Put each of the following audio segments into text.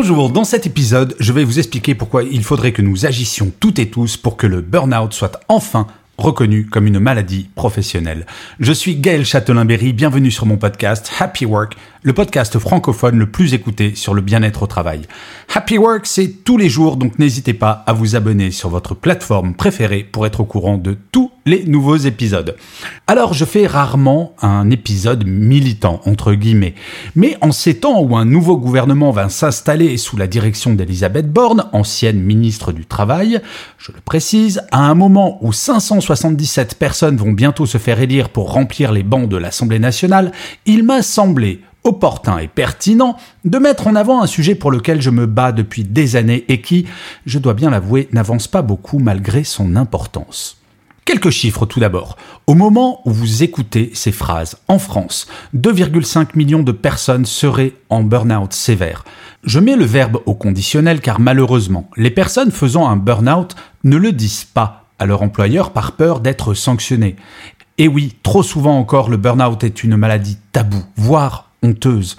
Bonjour, dans cet épisode, je vais vous expliquer pourquoi il faudrait que nous agissions toutes et tous pour que le burn-out soit enfin reconnu comme une maladie professionnelle. Je suis Gaël Châtelain-Berry, bienvenue sur mon podcast Happy Work, le podcast francophone le plus écouté sur le bien-être au travail. Happy Work, c'est tous les jours, donc n'hésitez pas à vous abonner sur votre plateforme préférée pour être au courant de tous les nouveaux épisodes. Alors, je fais rarement un épisode militant, entre guillemets. Mais en ces temps où un nouveau gouvernement va s'installer sous la direction d'Elisabeth Borne, ancienne ministre du Travail, je le précise, à un moment où 577 personnes vont bientôt se faire élire pour remplir les bancs de l'Assemblée nationale, il m'a semblé opportun et pertinent de mettre en avant un sujet pour lequel je me bats depuis des années et qui, je dois bien l'avouer, n'avance pas beaucoup malgré son importance. Quelques chiffres tout d'abord. Au moment où vous écoutez ces phrases, en France, 2,5 millions de personnes seraient en burn-out sévère. Je mets le verbe au conditionnel car malheureusement, les personnes faisant un burn-out ne le disent pas à leur employeur par peur d'être sanctionnées. Et oui, trop souvent encore, le burn-out est une maladie taboue, voire honteuse.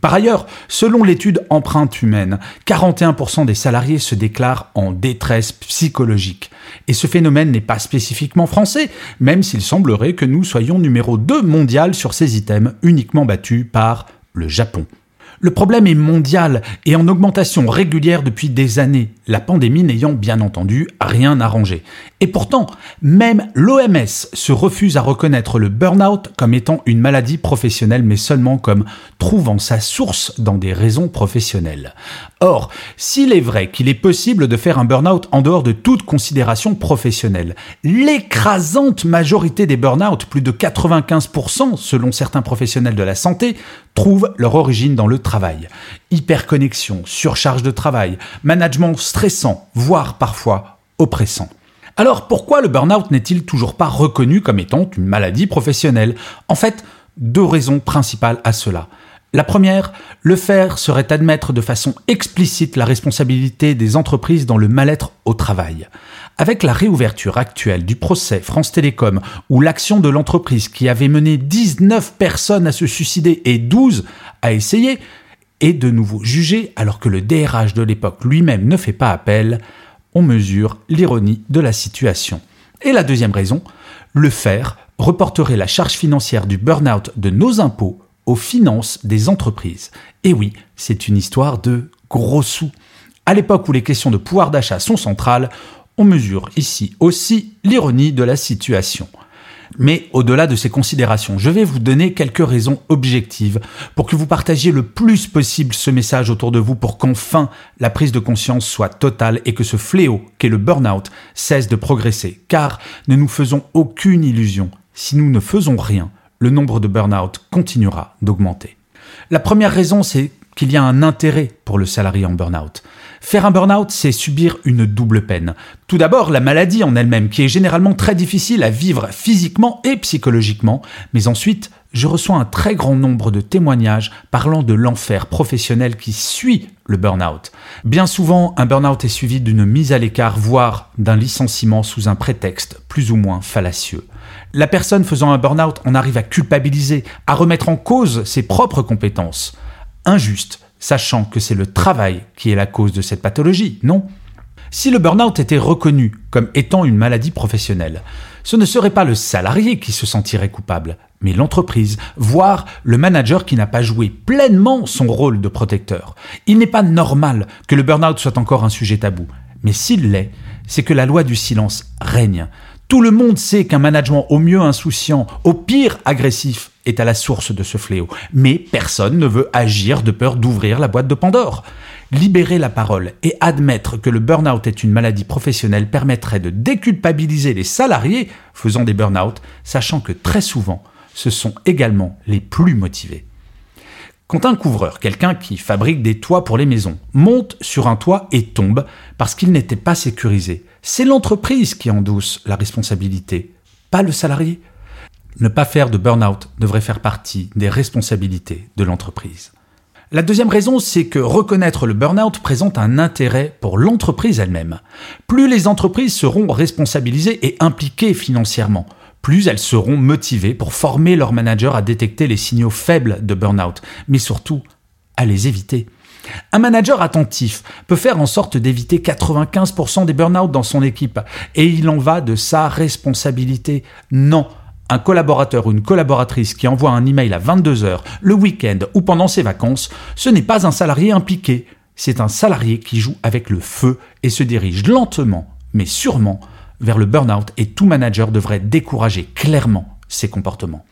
Par ailleurs, selon l'étude Empreinte humaine, 41% des salariés se déclarent en détresse psychologique. Et ce phénomène n'est pas spécifiquement français, même s'il semblerait que nous soyons numéro 2 mondial sur ces items, uniquement battus par le Japon. Le problème est mondial et en augmentation régulière depuis des années, la pandémie n'ayant bien entendu rien arrangé. Et pourtant, même l'OMS se refuse à reconnaître le burn-out comme étant une maladie professionnelle, mais seulement comme trouvant sa source dans des raisons professionnelles. Or, s'il est vrai qu'il est possible de faire un burn-out en dehors de toute considération professionnelle, l'écrasante majorité des burn-out, plus de 95% selon certains professionnels de la santé, trouvent leur origine dans le travail. Hyperconnexion, surcharge de travail, management stressant, voire parfois oppressant. Alors pourquoi le burn-out n'est-il toujours pas reconnu comme étant une maladie professionnelle? En fait, deux raisons principales à cela. La première, le faire serait admettre de façon explicite la responsabilité des entreprises dans le mal-être au travail. Avec la réouverture actuelle du procès France Télécom, où l'action de l'entreprise qui avait mené 19 personnes à se suicider et 12 à essayer, est de nouveau jugée alors que le DRH de l'époque lui-même ne fait pas appel, on mesure l'ironie de la situation. Et la deuxième raison, le faire reporterait la charge financière du burn-out de nos impôts aux finances des entreprises. Et oui, c'est une histoire de gros sous. À l'époque où les questions de pouvoir d'achat sont centrales, on mesure ici aussi l'ironie de la situation. Mais au-delà de ces considérations, je vais vous donner quelques raisons objectives pour que vous partagiez le plus possible ce message autour de vous pour qu'enfin la prise de conscience soit totale et que ce fléau qu'est le burn-out cesse de progresser. Car ne nous faisons aucune illusion, si nous ne faisons rien, le nombre de burn-out continuera d'augmenter. La première raison, c'est qu'il y a un intérêt pour le salarié en burn-out. Faire un burn-out, c'est subir une double peine. Tout d'abord, la maladie en elle-même, qui est généralement très difficile à vivre physiquement et psychologiquement, mais ensuite, je reçois un très grand nombre de témoignages parlant de l'enfer professionnel qui suit le burn-out. Bien souvent, un burn-out est suivi d'une mise à l'écart, voire d'un licenciement sous un prétexte plus ou moins fallacieux. La personne faisant un burn-out en arrive à culpabiliser, à remettre en cause ses propres compétences. Injuste, sachant que c'est le travail qui est la cause de cette pathologie, non? Si le burn-out était reconnu comme étant une maladie professionnelle, ce ne serait pas le salarié qui se sentirait coupable, mais l'entreprise, voire le manager qui n'a pas joué pleinement son rôle de protecteur. Il n'est pas normal que le burn-out soit encore un sujet tabou, mais s'il l'est, c'est que la loi du silence règne. Tout le monde sait qu'un management au mieux insouciant, au pire agressif, est à la source de ce fléau. Mais personne ne veut agir de peur d'ouvrir la boîte de Pandore. Libérer la parole et admettre que le burn-out est une maladie professionnelle permettrait de déculpabiliser les salariés faisant des burn-out, sachant que très souvent, ce sont également les plus motivés. Quand un couvreur, quelqu'un qui fabrique des toits pour les maisons, monte sur un toit et tombe parce qu'il n'était pas sécurisé, c'est l'entreprise qui endosse la responsabilité, pas le salarié. Ne pas faire de burn-out devrait faire partie des responsabilités de l'entreprise. La deuxième raison, c'est que reconnaître le burn-out présente un intérêt pour l'entreprise elle-même. Plus les entreprises seront responsabilisées et impliquées financièrement, plus elles seront motivées pour former leurs managers à détecter les signaux faibles de burn-out, mais surtout à les éviter. Un manager attentif peut faire en sorte d'éviter 95% des burn-out dans son équipe, et il en va de sa responsabilité. Non, un collaborateur ou une collaboratrice qui envoie un email à 22h, le week-end ou pendant ses vacances, ce n'est pas un salarié impliqué, c'est un salarié qui joue avec le feu et se dirige lentement, mais sûrement, vers le burn-out et tout manager devrait décourager clairement ces comportements.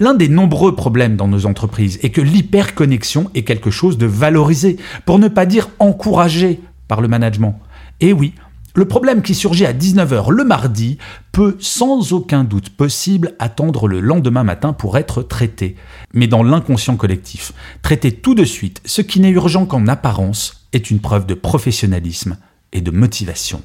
L'un des nombreux problèmes dans nos entreprises est que l'hyperconnexion est quelque chose de valorisé, pour ne pas dire encouragé par le management. Et oui, le problème qui surgit à 19h le mardi peut sans aucun doute possible attendre le lendemain matin pour être traité, mais dans l'inconscient collectif. Traiter tout de suite ce qui n'est urgent qu'en apparence est une preuve de professionnalisme et de motivation.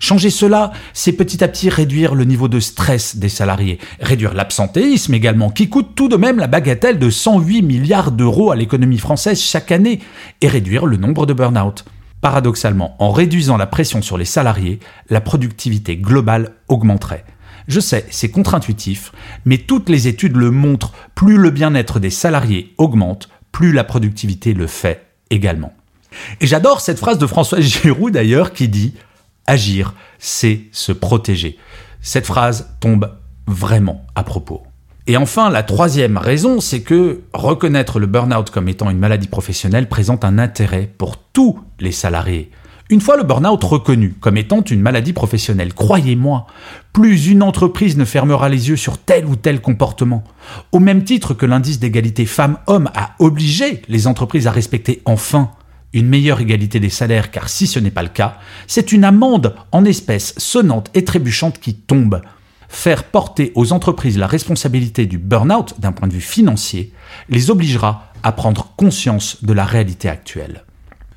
Changer cela, c'est petit à petit réduire le niveau de stress des salariés, réduire l'absentéisme également, qui coûte tout de même la bagatelle de 108 milliards d'euros à l'économie française chaque année, et réduire le nombre de burn-out. Paradoxalement, en réduisant la pression sur les salariés, la productivité globale augmenterait. Je sais, c'est contre-intuitif, mais toutes les études le montrent, plus le bien-être des salariés augmente, plus la productivité le fait également. Et j'adore cette phrase de François Giroud d'ailleurs qui dit Agir, c'est se protéger. Cette phrase tombe vraiment à propos. Et enfin, la troisième raison, c'est que reconnaître le burn-out comme étant une maladie professionnelle présente un intérêt pour tous les salariés. Une fois le burn-out reconnu comme étant une maladie professionnelle, croyez-moi, plus une entreprise ne fermera les yeux sur tel ou tel comportement. Au même titre que l'indice d'égalité femmes-hommes a obligé les entreprises à respecter enfin une meilleure égalité des salaires, car si ce n'est pas le cas, c'est une amende en espèces sonnante et trébuchante qui tombe. Faire porter aux entreprises la responsabilité du burn-out d'un point de vue financier les obligera à prendre conscience de la réalité actuelle.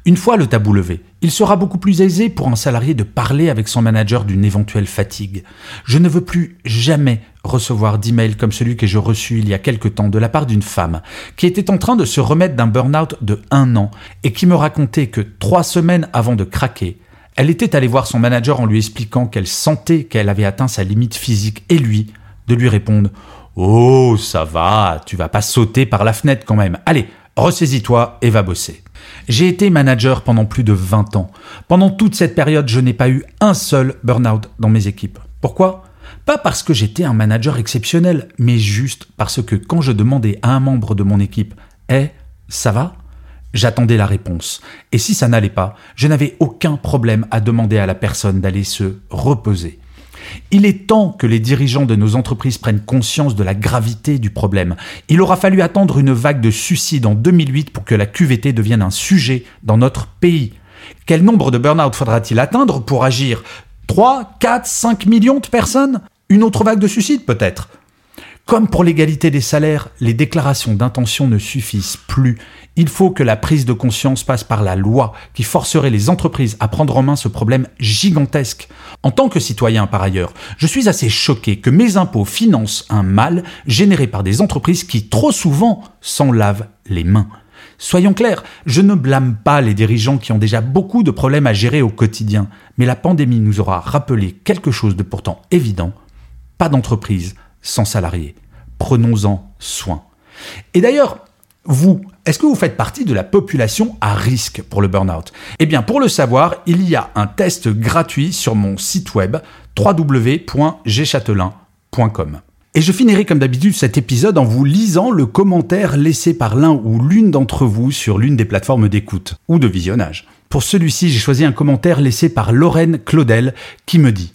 Une fois le tabou levé, il sera beaucoup plus aisé pour un salarié de parler avec son manager d'une éventuelle fatigue. Je ne veux plus jamais recevoir d'emails comme celui que j'ai reçu il y a quelque temps de la part d'une femme qui était en train de se remettre d'un burn-out de un an et qui me racontait que trois semaines avant de craquer, elle était allée voir son manager en lui expliquant qu'elle sentait qu'elle avait atteint sa limite physique et lui de lui répondre Oh, ça va, tu vas pas sauter par la fenêtre quand même. Allez, ressaisis-toi et va bosser. J'ai été manager pendant plus de 20 ans. Pendant toute cette période, je n'ai pas eu un seul burn-out dans mes équipes. Pourquoi? Pas parce que j'étais un manager exceptionnel, mais juste parce que quand je demandais à un membre de mon équipe Eh, ça va? J'attendais la réponse. Et si ça n'allait pas, je n'avais aucun problème à demander à la personne d'aller se reposer. Il est temps que les dirigeants de nos entreprises prennent conscience de la gravité du problème. Il aura fallu attendre une vague de suicides en 2008 pour que la QVT devienne un sujet dans notre pays. Quel nombre de burn-out faudra-t-il atteindre pour agir? 3, 4, 5 millions de personnes? Une autre vague de suicides peut-être? Comme pour l'égalité des salaires, les déclarations d'intention ne suffisent plus. Il faut que la prise de conscience passe par la loi qui forcerait les entreprises à prendre en main ce problème gigantesque. En tant que citoyen par ailleurs, je suis assez choqué que mes impôts financent un mal généré par des entreprises qui trop souvent s'en lavent les mains. Soyons clairs, je ne blâme pas les dirigeants qui ont déjà beaucoup de problèmes à gérer au quotidien, mais la pandémie nous aura rappelé quelque chose de pourtant évident. Pas d'entreprise sans salariés. Prenons-en soin. Et d'ailleurs, vous, est-ce que vous faites partie de la population à risque pour le burn-out? Eh bien, pour le savoir, il y a un test gratuit sur mon site web www.gchatelain.com. Et je finirai comme d'habitude cet épisode en vous lisant le commentaire laissé par l'un ou l'une d'entre vous sur l'une des plateformes d'écoute ou de visionnage. Pour celui-ci, j'ai choisi un commentaire laissé par Lorraine Claudel qui me dit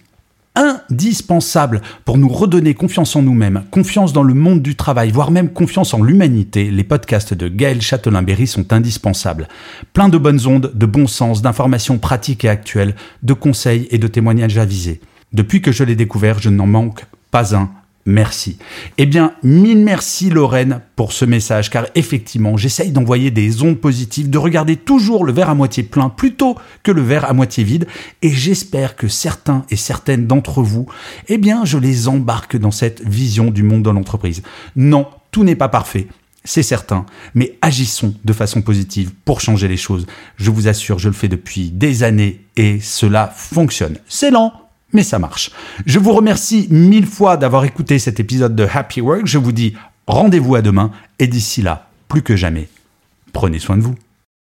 indispensable pour nous redonner confiance en nous-mêmes, confiance dans le monde du travail, voire même confiance en l'humanité, les podcasts de Gaël Châtelain-Berry sont indispensables. Plein de bonnes ondes, de bon sens, d'informations pratiques et actuelles, de conseils et de témoignages avisés. Depuis que je l'ai découvert, je n'en manque pas un merci. Eh bien, mille merci Lorraine pour ce message, car effectivement, j'essaye d'envoyer des ondes positives, de regarder toujours le verre à moitié plein plutôt que le verre à moitié vide, et j'espère que certains et certaines d'entre vous, eh bien, je les embarque dans cette vision du monde de l'entreprise. Non, tout n'est pas parfait. C'est certain, mais agissons de façon positive pour changer les choses. Je vous assure, je le fais depuis des années et cela fonctionne. C'est lent, mais ça marche. Je vous remercie mille fois d'avoir écouté cet épisode de Happy Work. Je vous dis rendez-vous à demain et d'ici là, plus que jamais, prenez soin de vous.